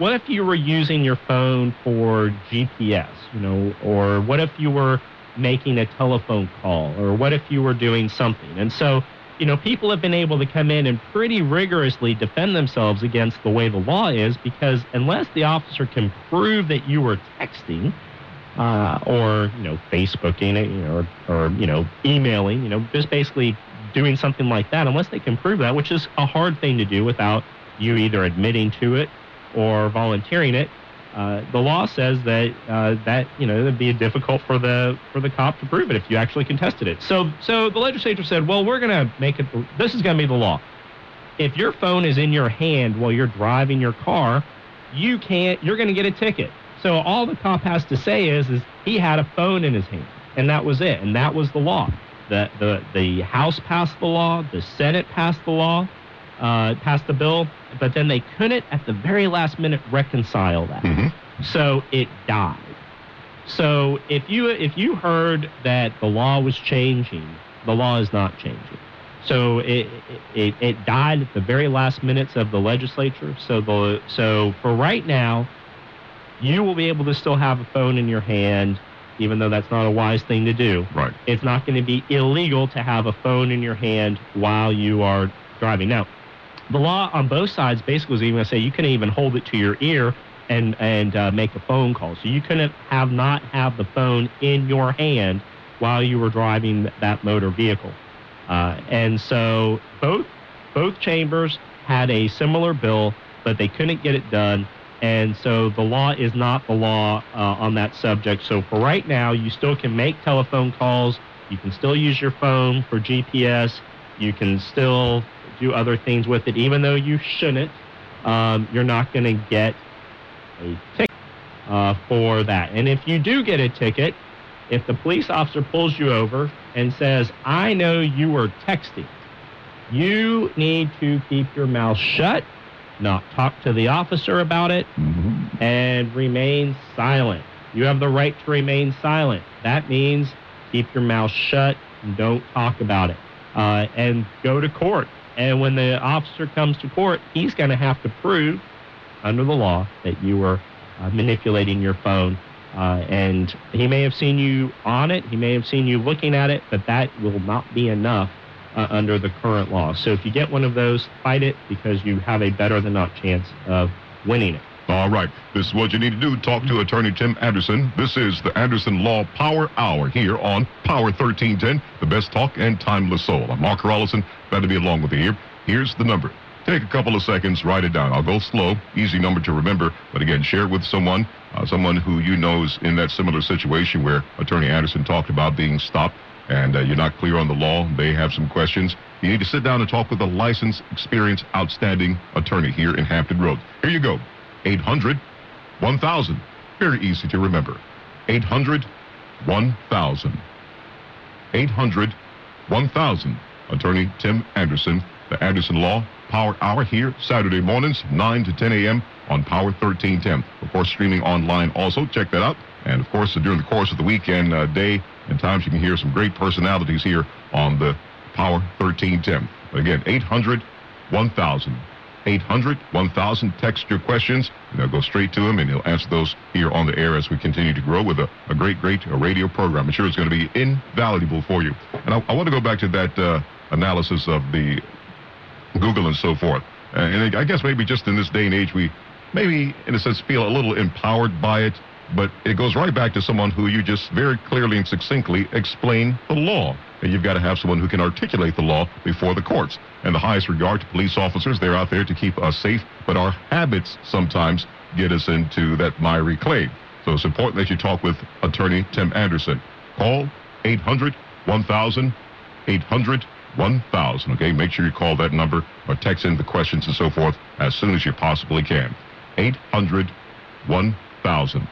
what if you were using your phone for GPS, you know, or what if you were making a telephone call, or what if you were doing something? And so, you know, people have been able to come in and pretty rigorously defend themselves against the way the law is because unless the officer can prove that you were texting, uh, or you know, Facebooking it, you know, or, or you know, emailing, you know, just basically doing something like that, unless they can prove that, which is a hard thing to do without you either admitting to it or volunteering it. Uh, the law says that uh, that you know it'd be difficult for the for the cop to prove it if you actually contested it. So so the legislature said, well, we're going to make it. This is going to be the law. If your phone is in your hand while you're driving your car, you can't. You're going to get a ticket. So all the cop has to say is is he had a phone in his hand, and that was it, and that was the law. The the the House passed the law. The Senate passed the law uh, passed the bill, but then they couldn't at the very last minute reconcile that. Mm-hmm. So it died. So if you if you heard that the law was changing, the law is not changing. So it, it it died at the very last minutes of the legislature. So the so for right now, you will be able to still have a phone in your hand, even though that's not a wise thing to do. Right. It's not going to be illegal to have a phone in your hand while you are driving. Now, the law on both sides basically was even to say you couldn't even hold it to your ear and and uh, make a phone call. So you couldn't have not have the phone in your hand while you were driving that motor vehicle. Uh, and so both both chambers had a similar bill, but they couldn't get it done. And so the law is not the law uh, on that subject. So for right now, you still can make telephone calls. You can still use your phone for GPS. You can still do other things with it, even though you shouldn't. Um, you're not going to get a ticket uh, for that. And if you do get a ticket, if the police officer pulls you over and says, I know you were texting, you need to keep your mouth shut, not talk to the officer about it, Mm-hmm. and remain silent. You have the right to remain silent. That means keep your mouth shut and don't talk about it. Uh, and go to court. And when the officer comes to court, he's going to have to prove under the law that you were uh, manipulating your phone. Uh, and he may have seen you on it, he may have seen you looking at it, but that will not be enough uh, under the current law. So if you get one of those, fight it because you have a better than not chance of winning it. All right. This is what you need to do. Talk to attorney Tim Anderson. This is the Anderson Law Power Hour here on Power 1310, the best talk and timeless soul. I'm Mark Carlson. Glad to be along with you here. Here's the number. Take a couple of seconds, write it down. I'll go slow, easy number to remember, but again, share it with someone, uh, someone who you know is in that similar situation where Attorney Anderson talked about being stopped and uh, you're not clear on the law. They have some questions. You need to sit down and talk with a licensed, experienced, outstanding attorney here in Hampton Roads. Here you go. 800 1000. Very easy to remember. 800 1000. 800 1000. Attorney Tim Anderson, the Anderson Law Power Hour here Saturday mornings, 9 to 10 a.m. on Power 1310. Of course, streaming online also. Check that out. And of course, during the course of the weekend, uh, day and times, you can hear some great personalities here on the Power 1310. But again, 800 1000. 800 1000. Text your questions, and they'll go straight to him, and he'll answer those here on the air as we continue to grow with a, a great, great uh, radio program. I'm sure it's going to be invaluable for you. And I, I want to go back to that uh, analysis of the Google and so forth. And I guess maybe just in this day and age, we maybe, in a sense, feel a little empowered by it. But it goes right back to someone who you just very clearly and succinctly explain the law. And you've got to have someone who can articulate the law before the courts. And the highest regard to police officers, they're out there to keep us safe, but our habits sometimes get us into that miry clay. So it's important that you talk with attorney Tim Anderson. Call 800 1000 800 1000. Okay, make sure you call that number or text in the questions and so forth as soon as you possibly can. 800 1000.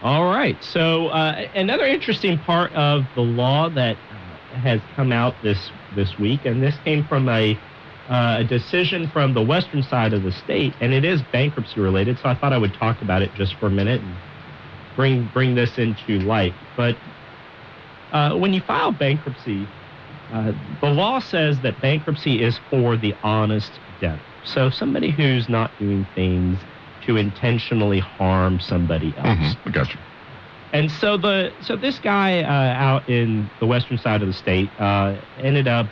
All right. So uh, another interesting part of the law that uh, has come out this this week, and this came from a, uh, a decision from the western side of the state, and it is bankruptcy related. So I thought I would talk about it just for a minute and bring bring this into light. But uh, when you file bankruptcy, uh, the law says that bankruptcy is for the honest debtor. So somebody who's not doing things to intentionally harm somebody else. Mm-hmm. I got you. And so the so this guy uh, out in the western side of the state uh, ended up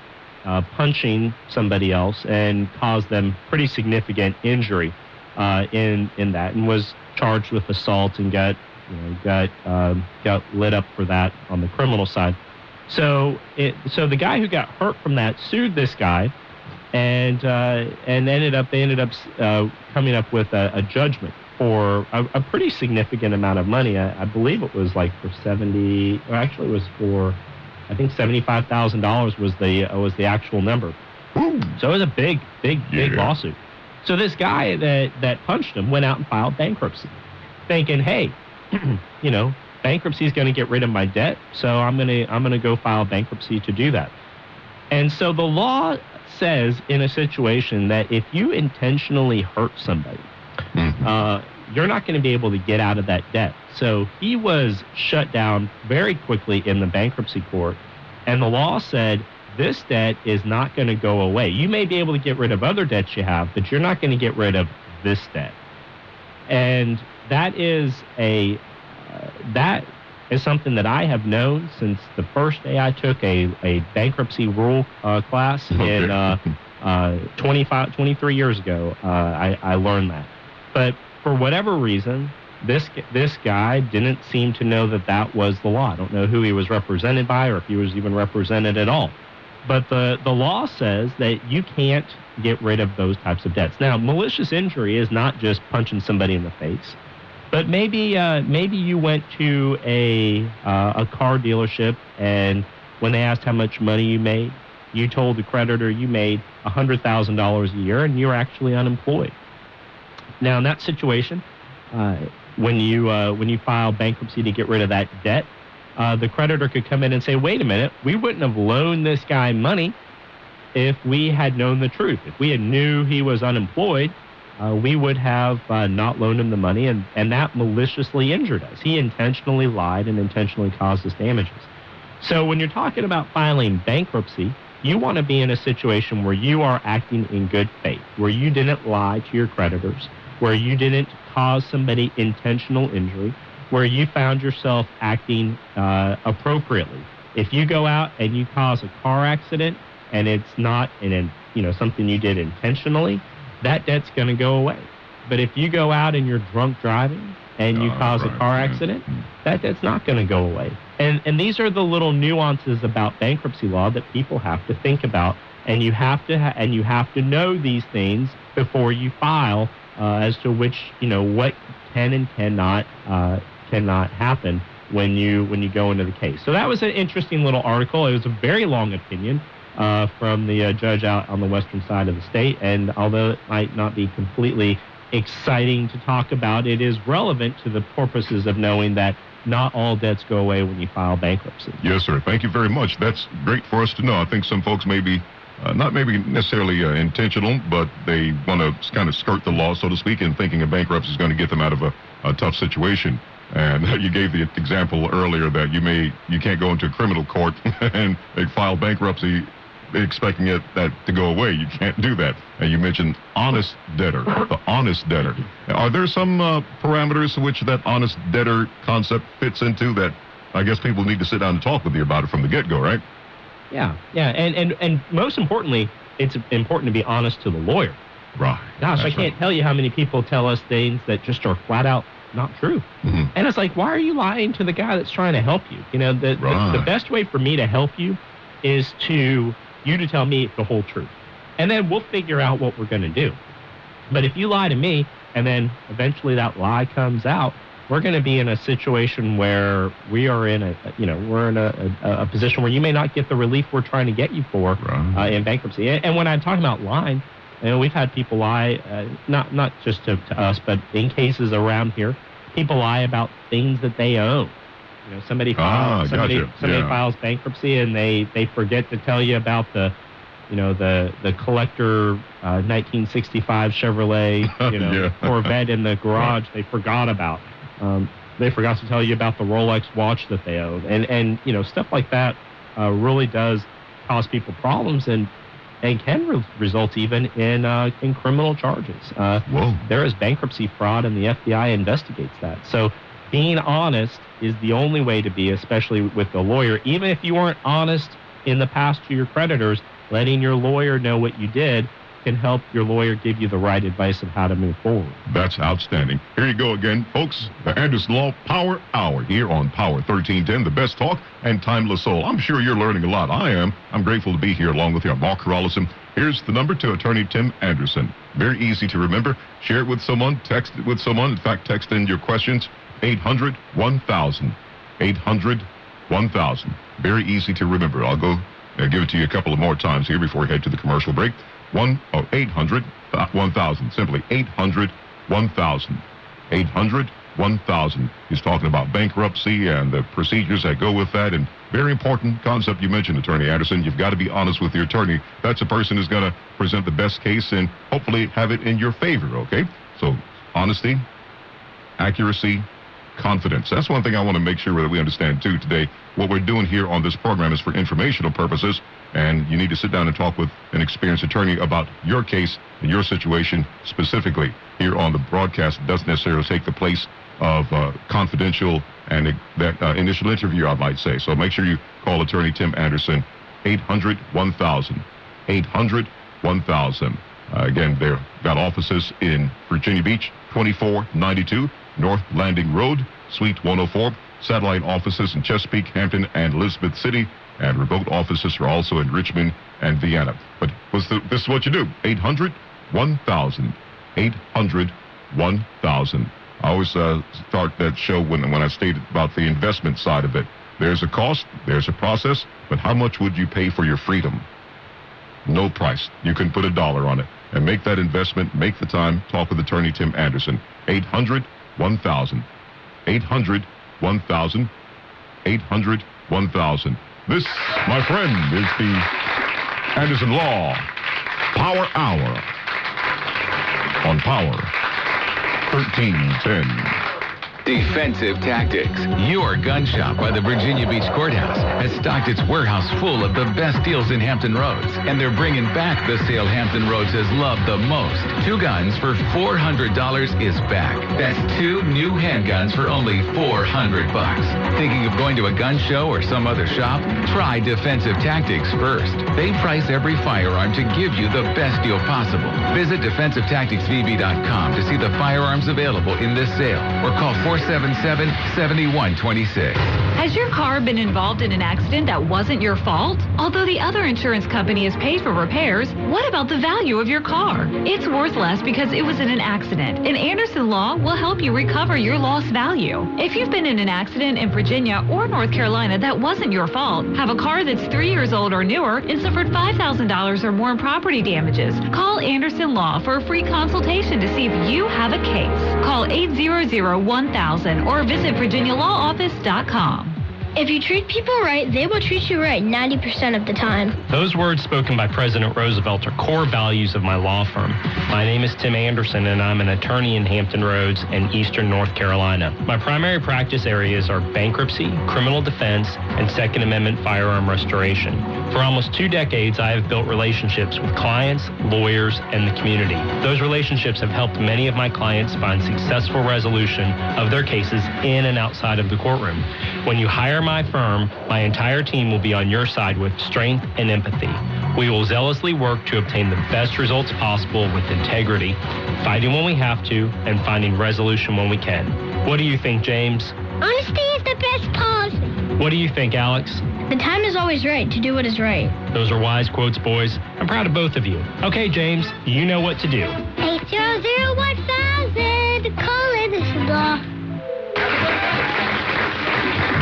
uh, punching somebody else and caused them pretty significant injury uh, in in that, and was charged with assault and got you know got um, got lit up for that on the criminal side. So it so the guy who got hurt from that sued this guy, and uh, and ended up they ended up uh, coming up with a, a judgment for a, a, pretty significant amount of money. I, I, believe it was like for seventy, or actually it was for, I think seventy-five thousand dollars was the uh, was the actual number. Ooh. So it was a big, big, big Yeah. lawsuit. So this guy that that punched him went out and filed bankruptcy, thinking, hey, you know, bankruptcy is going to get rid of my debt, so I'm gonna I'm gonna go file bankruptcy to do that. And so the law says in a situation that if you intentionally hurt somebody, Mhm. uh, you're not going to be able to get out of that debt. So he was shut down very quickly in the bankruptcy court, and the law said this debt is not going to go away. You may be able to get rid of other debts you have, but you're not going to get rid of this debt. And that is a uh, that is something that I have known since the first day I took a, a bankruptcy rule uh, class Okay. in uh, uh, 25, 23 years ago. Uh, I, I learned that. But for whatever reason, this this guy didn't seem to know that that was the law. I don't know who he was represented by or if he was even represented at all. But the, the law says that you can't get rid of those types of debts. Now, malicious injury is not just punching somebody in the face, but maybe uh, maybe you went to a uh, a car dealership and when they asked how much money you made, you told the creditor you made hundred thousand dollars a year and you're actually unemployed. Now, in that situation, uh, when you uh, when you file bankruptcy to get rid of that debt, uh, the creditor could come in and say, "Wait a minute, we wouldn't have loaned this guy money if we had known the truth. If we had knew he was unemployed, uh, we would have uh, not loaned him the money, and and that maliciously injured us. He intentionally lied and intentionally caused us damages. So when you're talking about filing bankruptcy, you want to be in a situation where you are acting in good faith, where you didn't lie to your creditors, where you didn't cause somebody intentional injury, where you found yourself acting uh, appropriately. If you go out and you cause a car accident and it's not in you know something you did intentionally, that debt's going to go away. But if you go out and you're drunk driving and you Ah, cause a right, car yeah. accident, that debt's not going to go away. And and these are the little nuances about bankruptcy law that people have to think about, and you have to ha- and you have to know these things before you file uh, as to which you know what can and cannot uh, cannot happen when you when you go into the case. So that was an interesting little article. It was a very long opinion uh, from the uh, judge out on the western side of the state, and although it might not be completely exciting to talk about, it is relevant to the purposes of knowing that not all debts go away when you file bankruptcy. Yes, sir. Thank you very much. That's great for us to know. I think some folks may be uh, not maybe necessarily uh, intentional, but they want to kind of skirt the law, so to speak, and thinking a bankruptcy is going to get them out of a, a tough situation. And you gave the example earlier that you may you can't go into a criminal court and file bankruptcy expecting it that to go away. You can't do that. And you mentioned honest debtor, the honest debtor. Are there some uh, parameters which that honest debtor concept fits into that? I guess people need to sit down and talk with you about it from the get-go, right? Yeah, yeah, and and and most importantly, it's important to be honest to the lawyer. Right. Gosh, I can't tell you how many people tell us things that just are flat out not true. Right. Mhm. And it's like, why are you lying to the guy that's trying to help you? You know, the, the, the best way for me to help you is to you to tell me the whole truth. And then we'll figure out what we're going to do. But if you lie to me and then eventually that lie comes out, we're going to be in a situation where we are in a, you know, we're in a, a, a position where you may not get the relief we're trying to get you for Right. uh, in bankruptcy. And, and when I'm talking about lying, you know, we've had people lie, uh, not not just to, to us, but in cases around here, people lie about things that they own. You know, somebody Ah, files somebody, gotcha. somebody Yeah. files bankruptcy and they they forget to tell you about the, you know, the the collector uh, 1965 Chevrolet, you know, Yeah. Corvette in the garage. They forgot about. Um, they forgot to tell you about the Rolex watch that they own, and and you know stuff like that uh, really does cause people problems. And and can re- result even in uh, in criminal charges. Uh, there is bankruptcy fraud, and the FBI investigates that. So being honest is the only way to be, especially with a lawyer. Even if you weren't honest in the past to your creditors, letting your lawyer know what you did can help your lawyer give you the right advice on how to move forward. That's outstanding. Here you go again, folks. The Anderson Law Power Hour here on Power 1310, the best talk and timeless soul. I'm sure you're learning a lot. I am. I'm grateful to be here along with you. I'm Mark Carlson. Here's the number to attorney Tim Anderson. Very easy to remember. Share it with someone, text it with someone. In fact, text in your questions 800 1000. 800 1000. Very easy to remember. I'll go uh, give it to you a couple of more times here before we head to the commercial break. One oh, 800 uh, 1000. Simply 800 1000. 800 1000. He's talking about bankruptcy and the procedures that go with that. And very important concept you mentioned, Attorney Anderson. You've got to be honest with your attorney. That's a person who's going to present the best case and hopefully have it in your favor, okay? So, honesty, accuracy, confidence. That's one thing I want to make sure that we understand too today. What we're doing here on this program is for informational purposes, and you need to sit down and talk with an experienced attorney about your case and your situation specifically. Here on the broadcast, it doesn't necessarily take the place of uh, confidential and uh, that uh, initial interview, I might say. So make sure you call attorney Tim Anderson, 800 1000. 800 1000. Uh, again, they've got offices in Virginia Beach, 2492 North Landing Road, Suite 104. Satellite offices in Chesapeake, Hampton, and Elizabeth City. And remote offices are also in Richmond and Vienna. But the, this is what you do 800 1000. 800 1000. I always uh, start that show when, when I stated about the investment side of it. There's a cost, there's a process, but how much would you pay for your freedom? No price. You can put a dollar on it. And make that investment, make the time, talk with attorney Tim Anderson. 800 1000. 800 1000. 800 1000. This, my friend, is the Anderson Law Power Hour on Power 1310. Defensive Tactics. Your gun shop by the Virginia Beach Courthouse has stocked its warehouse full of the best deals in Hampton Roads, and they're bringing back the sale Hampton Roads has loved the most. Two guns for $400 is back. That's two new handguns for only 400 bucks. Thinking of going to a gun show or some other shop? Try Defensive Tactics first. They price every firearm to give you the best deal possible. Visit DefensiveTacticsVB.com to see the firearms available in this sale or call 477-7126. Has your car been involved in an accident that wasn't your fault? Although the other insurance company has paid for repairs, what about the value of your car? It's worth less because it was in an accident, and Anderson Law will help you recover your lost value. If you've been in an accident in Virginia or North Carolina that wasn't your fault, have a car that's three years old or newer, and suffered $5,000 or more in property damages, call Anderson Law for a free consultation to see if you have a case. Call 800-1000 or visit virginialawoffice.com. If you treat people right, they will treat you right 90% of the time. Those words spoken by President Roosevelt are core values of my law firm. My name is Tim Anderson, and I'm an attorney in Hampton Roads and Eastern North Carolina. My primary practice areas are bankruptcy, criminal defense, and Second Amendment firearm restoration. For almost two decades, I have built relationships with clients, lawyers, and the community. Those relationships have helped many of my clients find successful resolution of their cases in and outside of the courtroom. When you hire my firm, my entire team will be on your side with strength and empathy. We will zealously work to obtain the best results possible with integrity, fighting when we have to, and finding resolution when we can. What do you think, James? Honesty is the best policy. What do you think, Alex? The time is always right to do what is right. Those are wise quotes, boys. I'm proud of both of you. Okay, James, you know what to do. 800-1000. Call Anderson Law.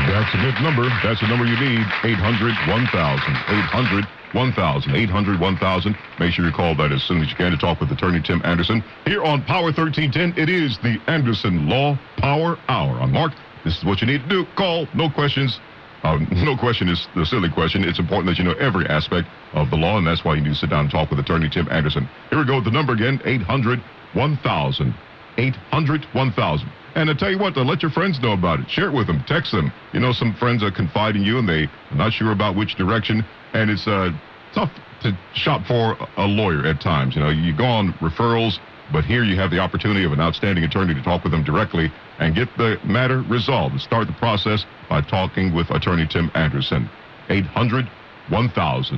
That's a good number. That's the number you need. 800 1000. 800 1000. 800 1000. Make sure you call that as soon as you can to talk with attorney Tim Anderson. Here on Power 1310, it is the Anderson Law Power Hour. I'm Mark. This is what you need to do. Call. No questions. Uh, no question is the silly question. It's important that you know every aspect of the law, and that's why you need to sit down and talk with attorney Tim Anderson. Here we go. The number again 800 1000. 800 1000. And I tell you what, to let your friends know about it. Share it with them. Text them. You know, some friends are confiding you and they are not sure about which direction. And it's uh, tough to shop for a lawyer at times. You know, you go on referrals, but here you have the opportunity of an outstanding attorney to talk with them directly and get the matter resolved and start the process by talking with attorney Tim Anderson. 800 1000.